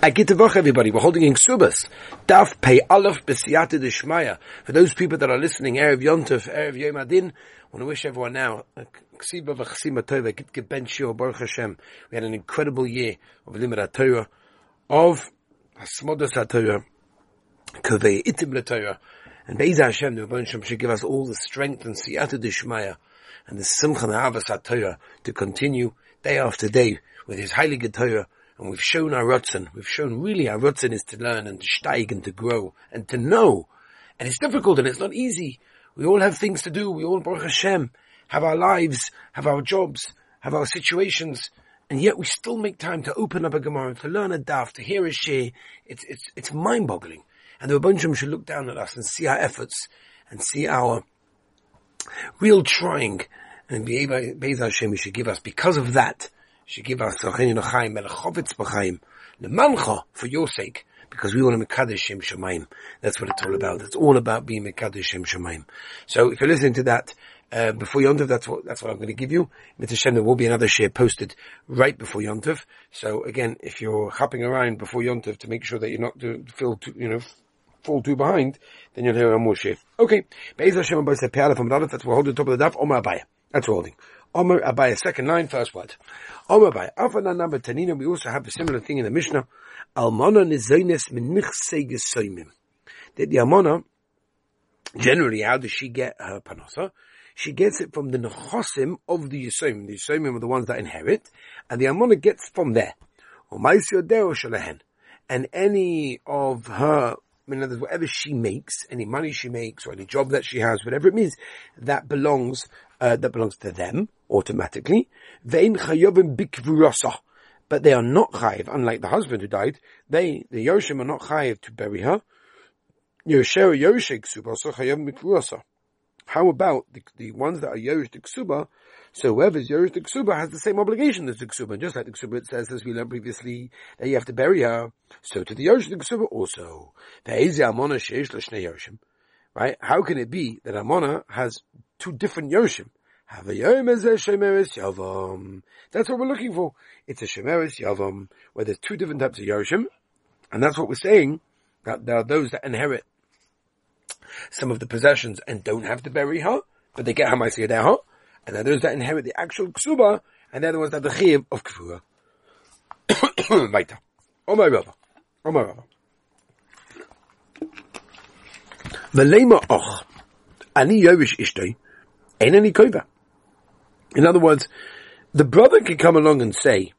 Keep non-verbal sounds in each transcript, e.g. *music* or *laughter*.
I get to work, everybody. We're holding in Ksubas. Daf pay Aleph B'siyata. For those people that are listening, Erev Yontov, Erev Yom Adin, I want to wish everyone now, Ksiba v'chsima Tova, Git Geben Shio, Baruch Hashem. We had an incredible year of Limud Torah, of Hasmodas HaTorah, Kovei Itim Torah, and Be'ez Hashem, the Rebbeinu Shem should give us all the strength and Siyata Deshmaya, and the Simcha and Avas HaTorah to continue day after day with His Heilige Torah, and we've shown our Rutzen. We've shown really our Rutzen is to learn and to steig and to grow and to know. And it's difficult and it's not easy. We all have things to do. We all, Baruch Hashem, have our lives, have our jobs, have our situations. And yet we still make time to open up a Gemara, to learn a daf, to hear a share. It's, it's, it's mind-boggling. And the Rebbeinu should look down at us and see our efforts and see our real trying and be able, Hashem, we should give us because of that should give us Lemancha for your sake because we want to Mekadesh Shem Shemaim. That's what it's all about. It's all about being Mekadesh Shem Shemaim. So if you're listening to that, uh, before Yontov, that's what, that's what I'm going to give you. Shem, there will be another share posted right before Yontov. So again, if you're hopping around before Yontov to make sure that you're not to feel too, you know, fall too behind, then you'll hear a more share. Okay. Be'ez Hashem, Abai Sepiala from Dalit, that's what we're holding top of the daf, Omar Abaya. That's holding. Omer Abaya, second line, first word. Omer Abaya, Afana number Tanina, we also have a similar thing in the Mishnah. Almana nizoines menichse gesoimim. That the Almana, generally, how does she get her panasa? She gets it from the nechosim of the Yisomim. The Yisomim are the ones that inherit, and the Almana gets from there. And any of her in other words, whatever she makes, any money she makes, or any job that she has, whatever it means, that belongs, uh, that belongs to them automatically. Vein bikvurasa. But they are not chayiv, unlike the husband who died. They, the Yoshim, are not chayiv to bury her. Yosher Subasa. How about the, the ones that are Yosh the Ksuba? So whoever's Yosh the Ksuba has the same obligation as the Ksuba. Just like the Ksuba it says, as we learned previously, that you have to bury her. So to the Yosh the Ksuba also. Right? How can it be that Amona has two different Yoshim? That's what we're looking for. It's a Shemeris Yavam, where there's two different types of Yoshim, and that's what we're saying, that there are those that inherit some of the possessions and don't have to bury her, but they get Hamaisi Yadeha, and there are those that inherit the actual Ksuba, and they're the ones that have the Chiv of Kfura. *coughs* Weiter. Oh my brother. Oh my Rava. Velema och. Ani Yovish Ishtoi. Ain't any koiva. In other words, the brother can come along and say,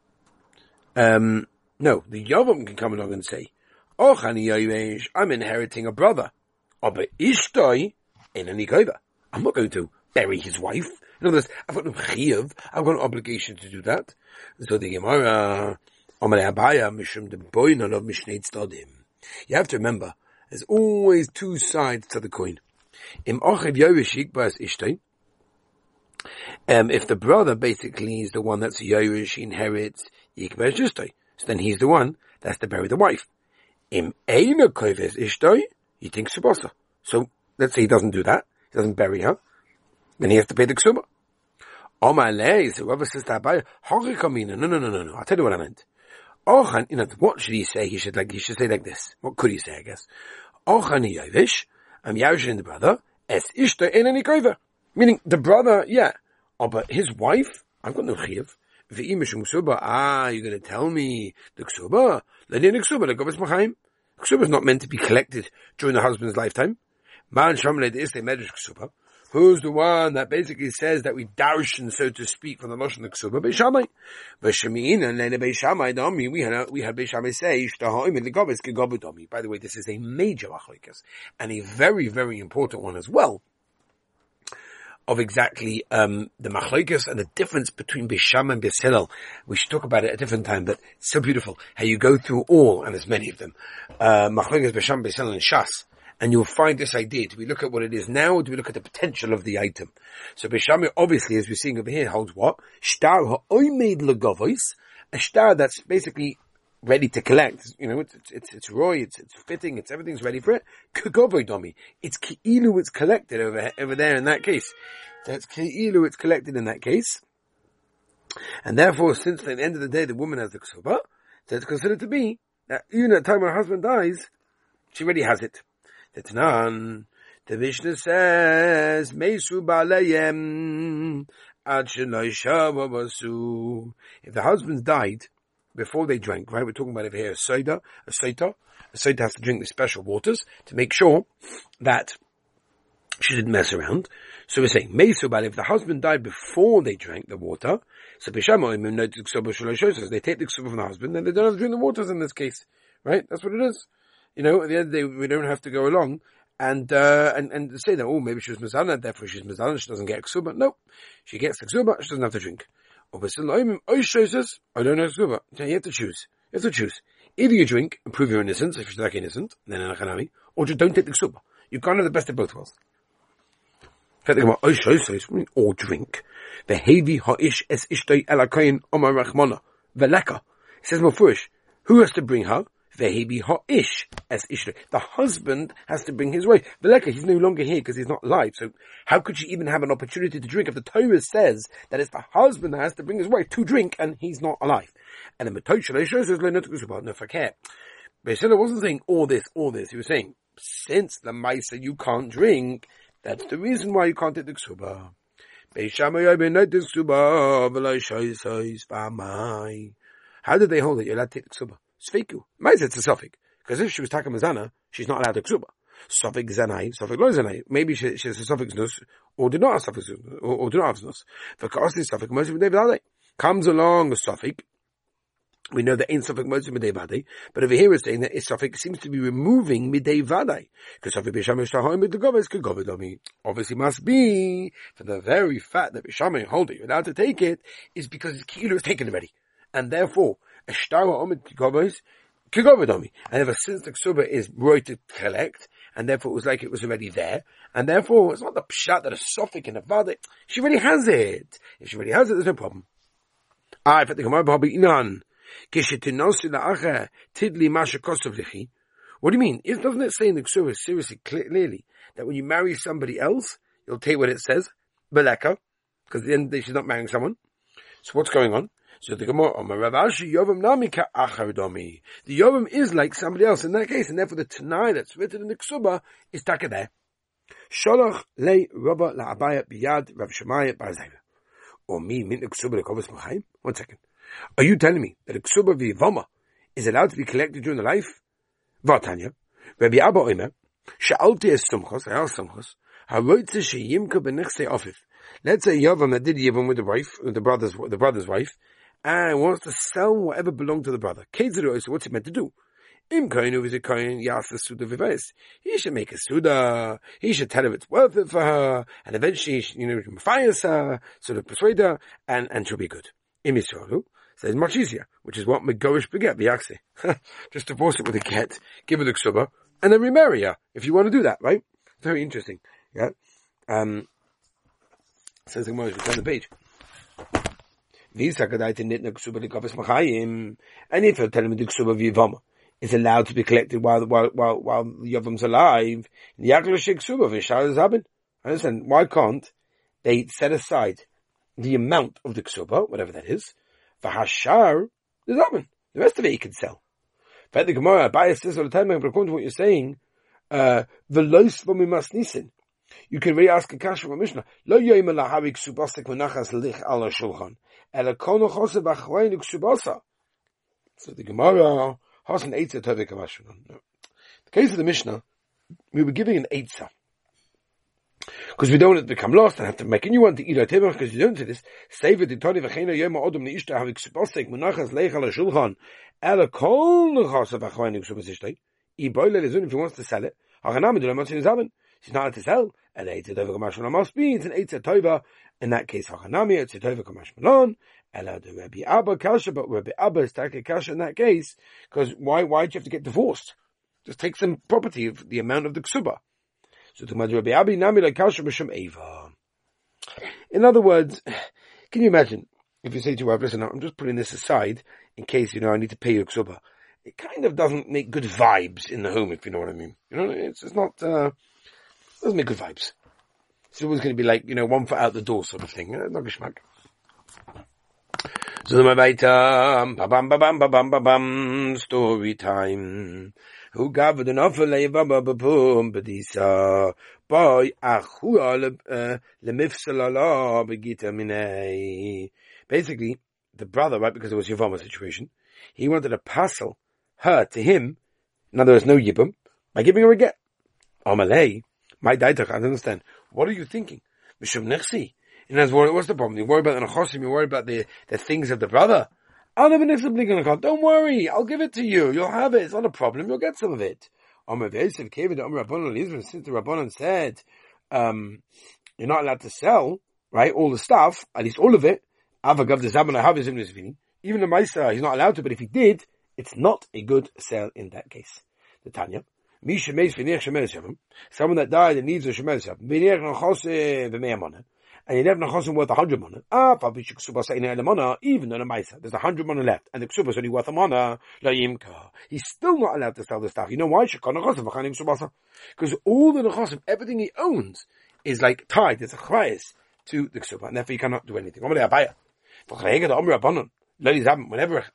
um, no, the Yavam can come along and say, Oh, I'm inheriting a brother. But Ishtoi ain't any. I'm not going to bury his wife. In other words, I've got no chiyuv. I've got no obligation to do that. So the Gemara, Mishum the of Mishnei You have to remember, there's always two sides to the coin. Ishtoi, um, if the brother basically is the one that's Yorush, he inherits Yikbesh Ishtoi, so then he's the one that's to bury the wife. Im Eina Koives Ishtoi, he thinks Subasa. So, let's say he doesn't do that, he doesn't bury her, then he has to pay the Ksuma. Omar Lei, so whoever says that by Hochikamina, no, no, no, no, no, I'll tell you what I meant. Ochan, you know, what should he say? He should like, he should say like this. What could he say, I guess? Ochan Yovish, I'm Yaushin the brother, es ishta in any Meaning, the brother, yeah. Oh, but his wife, I've got no chiv. Ah, you're going to tell me the ksuba? Lenin ksuba, the government's machaim. Ksuba is not meant to be collected during the husband's lifetime. Man shamle is the medrash ksuba. Who's the one that basically says that we darshan, so to speak, from the Lashon of Ksuba? Beishamai. Beishamin, and then Beishamai Dami, we had, we had Beishamai say, Ishtaha'im in the Govis, Gegobu By the way, this is a major achlikas, and a very, very important one as well of exactly um, the machlokas and the difference between Bisham and Bishilel. We should talk about it at a different time, but it's so beautiful how you go through all, and there's many of them, uh, Bisham, Bishilel, and Shas, and you'll find this idea. Do we look at what it is now, or do we look at the potential of the item? So Bisham, obviously, as we're seeing over here, holds what? Shtar ha'oimed legovois, a star that's basically ready to collect. You know, it's, it's, it's Roy, it's, it's fitting, it's everything's ready for it. Kagoboy domi. It's Ki'ilu, it's collected over, over there in that case. It's Ki'ilu, it's collected in that case. And therefore, since at the end of the day, the woman has the ksuba, it's considered to be that even at the time her husband dies, she already has it. The Tanan, the Mishnah says, Mesu Baleyem, If the husbands died before they drank, right? We're talking about over here a sotah, a sotah. A sotah has to drink the special waters to make sure that she didn't mess around. So we're saying, Mesu if the husband died before they drank the water, so they take the ksuba from the husband, then they don't have to drink the waters in this case. Right? That's what it is. You know, at the end of the day, we don't have to go along and, uh, and, and say that, oh, maybe she was mizana, therefore she's mizana, she doesn't get ksuba. No. She gets ksuba, she doesn't have to drink. Or I don't know. You have to choose. You have to choose. Either you drink and prove your innocence, if you're like innocent, then or just don't take the ksuba. You can't have the best of both worlds. Oh, or drink. Behavi ha'ish es ishtay ishtoi elakayin omar rachmana. Veleka. It says Mufurish. Who has to bring her? Vehebi ha'ish ishtoi. The husband has to bring his wife. Veleka, he's no longer here because he's not alive. So how could she even have an opportunity to drink if the Torah says that it's the husband that has to bring his wife to drink and he's not alive? And the Matosh says, no, forget. But wasn't saying all this, all this. He was saying, since the Maisa you can't drink, that's the reason why you can't take the ksuba. How did they hold it? You're allowed to take the ksuba. Sfeiku. Maisa it's a suffix. Because if she was takamazana, she's not allowed to ksuba. Suffix zanai, suffix lo zanai. Maybe she, she has a suffix nus, or did not have suffix, or, or did not have nus. For kasi suffix, of the comes along a suffix, we know that ain't suffix midei vadei, but over here it's saying that suffix seems to be removing midei vadei. Because suffix b'shamesh tahoim with the goves could govedomi. Obviously must be for the very fact that b'shamesh hold it, you're allowed to take it, is because the kilo is taken already. And therefore, a shtara omid goves kigovedomi. And ever since the ksuba is right to collect, and therefore it was like it was already there, and therefore it's not the pshat that a suffix in a vadei, she already has it. If she already has it, there's no problem. I, the Gemara, Inan. What do you mean? It doesn't it say in the Ksura seriously clearly that when you marry somebody else, you'll take what it says, beleka, because then she's not marrying someone. So what's going on? So the Gemara, Yovam Namika Achar The Yovam is like somebody else in that case, and therefore the Tanai that's written in the Ksuba is taka there. Sholach le Rabba la Abaya biyad Rav Shemaya bar Or me min the Ksuba lekovas machayim. One second. Are you telling me that a ksuba v'yivama is allowed to be collected during the life? Vatanya, Rabbi Abba Omer, Sha'alti es sumchos, I asked sumchos, ha'roitze she'yimka b'nechse ofif. Let's say Yavam that did Yavam with the wife, with the brother's, the brother's wife, and wants to sell whatever belonged to the brother. So what's he meant to do? Im koinu is a koin yas the suda vivais. He should make a suda. He should tell her it's worth it for her, and eventually, you know, fire her, sort of persuade her, and and she'll be good. Im Yisraelu. So it's much easier, which is what Megorish beget, Biaksi. *laughs* Just divorce it with a get, give her the ksuba, and then remarry her, if you want to do that, right? Very interesting. Yeah. Um, says the Gemara, turn the page. And if you're telling me the ksuba v'yivama is allowed to be collected while, while, while, while Yavam's alive, understand. Why can't they set aside the amount of the ksuba, whatever that is, for hashar the Zamen. The rest of it you can sell. But the Gemara, Abayas says all the time, but according to what you're saying, uh, the v'mimas nisin. You can really ask a kasha from Mishnah. Lo yoyim lahavik subasik menachas lich ala shulchan. Ela kono chose b'achrein subasa. So the Gemara has an eitzah tovik No. The case of the Mishnah, we were giving an eitzah. Because we don't want it to become lost and have to make a new one to eat our table because you don't do this. Save it, Tony v'cheina yom ha'odom ni'ishta havik sposek menachas leich ala shulchan ela kol nechas of achwainik subasishtei. I boile lezun if he wants to sell it. Hachanam do not in zamen. She's not to sell. And eitz tova kamash must be. It's an eitz tova. In that case, hachanami it's a tova kamash malon. Ela de Rabbi Abba kasha, but Rabbi Abba is take kasha in that case because why? Why do you have to get divorced? Just take some property of the amount of the ksuba. So to Rabbi Abi Nami B'Shem Eva. In other words, can you imagine if you say to your wife, listen, I'm just putting this aside in case, you know, I need to pay you ksuba. It kind of doesn't make good vibes in the home, if you know what I mean. You know, it's, it's not, uh, doesn't make good vibes. It's always going to be like, you know, one foot out the door sort of thing. Uh, not geschmack. So then weiter, babam, babam, babam, babam, story time. Who gave the offer leva bababum bedisa boy achua lemifsalala begita minei. Basically, the brother, right, because it was Yavama situation, he wanted to passel her to him, in other words, no yibum, by giving her a get. Amalei, my daitach, I understand. What are you thinking? Mishum nechsi. And as what's the problem? You worry about the nechosim, you worry about the, the things of the brother. I'll have an extra blink on the Don't worry, I'll give it to you. You'll have it. It's not a problem. You'll get some of it. Since the Rabbanon said, um, you're not allowed to sell, right, all the stuff, at least all of it, even the Maisa, he's not allowed to, but if he did, it's not a good sale in that case. The Tanya. Someone that died and needs a shemer and you never know worth a hundred mana. Ah, probably ksuba say in mana, even on a maisa. There's a hundred mana left, and the ksuba is only worth a mana. La yimka. He's still not allowed to sell the stuff. You know why? Because all the nechosim, everything he owns, is like tied. It's a chayes to the ksuba, and therefore he cannot do anything. Whenever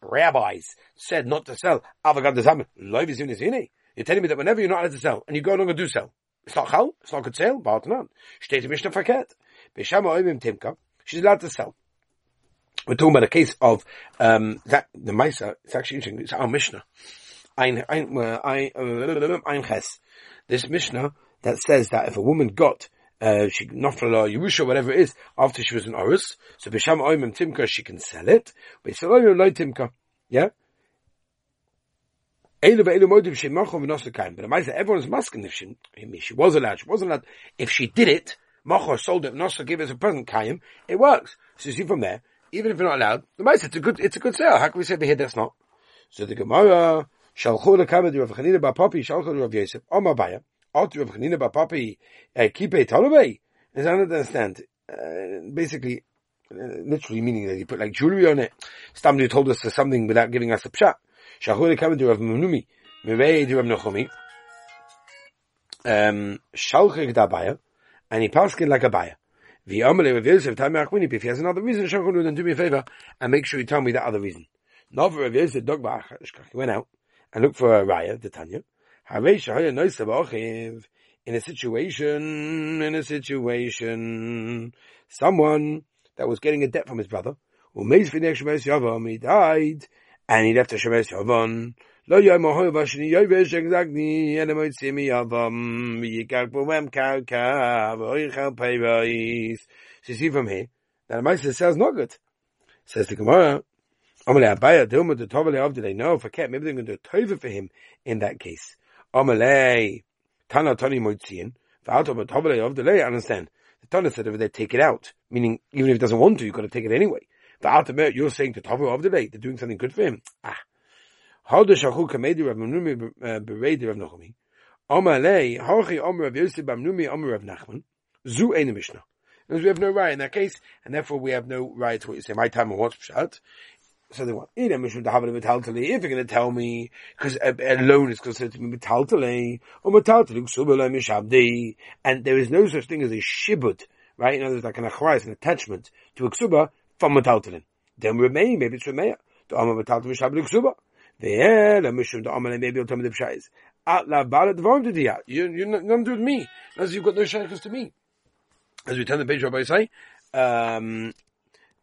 rabbis said not to sell, you're telling me that whenever you're not allowed to sell, and you go along and do sell, it's not chal, it's not good sale, but not. Steht Mishnah verkehrt. Beshama Oimim Timka, she's allowed to sell. We're talking about a case of um, that the Maisa. It's actually interesting. It's our Mishnah. Ein, ein, uh, ein, uh, ein ches. This Mishnah that says that if a woman got uh, she nafla Yerusha, whatever it is, after she was an Orus, so b'sham oimim timka, she can sell it. B'sham oimim loy timka, yeah. But the everyone's masking if she, she was allowed, she wasn't allowed. If she did it, Mochor sold it, Nosa give us a present, Kayim, it works. So you see from there, even if you're not allowed, the mice, it's a good, it's a good sale. How can we say here that's not? So the Gemara, Shalchu lekabed Rav Chanina bar Papi, Shalchu Rav Yosef, Omar Baya, Ot Rav Chanina bar Papi, Kipe Tolobei. Does I understand. Uh, basically, uh, literally meaning that he put like jewelry on it. Somebody told us something without giving us a pshat. Shalchu lekabed Rav Menumi, Mirei Rav Nochomi, um, Shalchu Dabaya, and he paskin like a buyer. The Amalei Rav Yosef, time Achmini, if he has another reason, Shachonu, then do me a favor and make sure you tell me that other reason. Nova Rav Yosef, Dog he went out and looked for a raya, the Tanya. In a situation, in a situation, someone that was getting a debt from his brother, he died, and he left the Shemesh Havon. Lo yom ahoy vashni yoy veshek zagni yenem oit simi yavam yikak bumem kau kav oichal peirais. So you see from here that Amaisa sounds not good. Says the Gemara, Amalei Abaya Dilma to Tovale Avdi they know if I can't maybe they're going to do a tova for him in that case. Amalei Tana Tani Moitzian V'alto Tovale Avdi I understand. The Tana said over there, take it out, meaning even if he doesn't want to, you've got to take it anyway. The ultimate, you're saying to Tovale of the day, they're doing something good for him. Ah. Hodesh Achu Kamedi Rav Menumi Beredi Rav Nochumi. Omer Lei, Hochi Omer Rav Yosef Bamnumi Omer Rav Nachman. Zu Eine Mishnah. Because we have no right in that case, and therefore we have no right to what you say. My time what's pshat. So they want, in to have a metaltali, if you're going to tell me, because a, a loan is considered to be metaltali, or metaltali, subala mishabdi, and there is no such thing as a shibud, right? You know, there's like an achrais, an attachment to a ksuba from metaltalin. Then remain, maybe it's remeya. To amma metaltali mishabdi ksuba. Ve'el mishum the amalei maybe you'll tell me the pshais. At la bala dvarim to You you're not going do me, unless you've got no shaykhs to me. As we tell the page Rabbi say, um,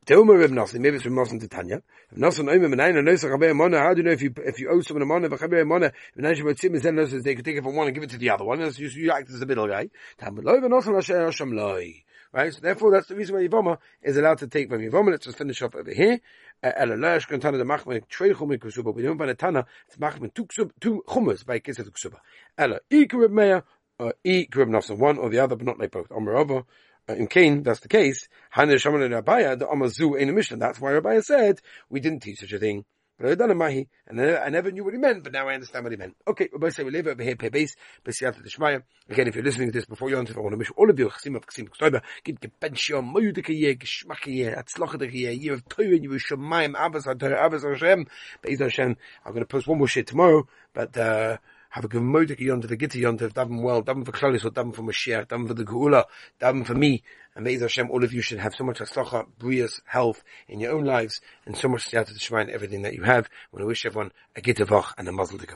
Teuma Reb Nosson, maybe it's from Nosson to Tanya. Reb Nosson Oime Menayna Nosa Chabei Amona, how do you know if you, if you owe someone a Mona, V'Chabei Amona, Menayna Shabbat Sim, then Nosson, they could take it from one and give it to the other one, as you, you act as the middle guy. Tam Loi Nosson Hashem Hashem Loi. Right? So therefore, that's the reason why Yivoma is allowed to take from Yivoma. Let's just finish off over here. Uh, Elalash Kantana the Machme Trey Chumik Kusuba. We don't find a Tana. It's Machme two Chumas by Kisset Kusuba. Ella Ikurib Meya or Ikurib Nafsa one or the other, but not like both. Omerova. Uh, in Cain, that's the case. Hana Shaman and Abaya, the Amazu in a mission. That's why Abaya said we didn't teach such a thing. But I done a mahi, and I never knew what he meant, but now I understand what he meant. Okay, both say we live over here, pay base, b'siyat Shmaya. Again, if you're listening to this before you answer, I want to wish all of you chsim of chsim k'stoiba, gid gebenshio, moyudike yeh, geschmacke yeh, atzlochadike yeh, year of Torah, you Shemayim, Abbas HaTorah, Abbas Hashem, Be'ez Hashem. I'm going to post one more shit tomorrow, but, uh, Have a good modik yontif, a gitta yontif, daven well, daven for Klaus, daven for Mashiach, daven for the Geula, daven for me. And Be'ez Hashem, all of you should have so much aslacha, brias, health in your own lives, and so much siyata to in everything that you have. I want to wish everyone a gitta vach and a mazel de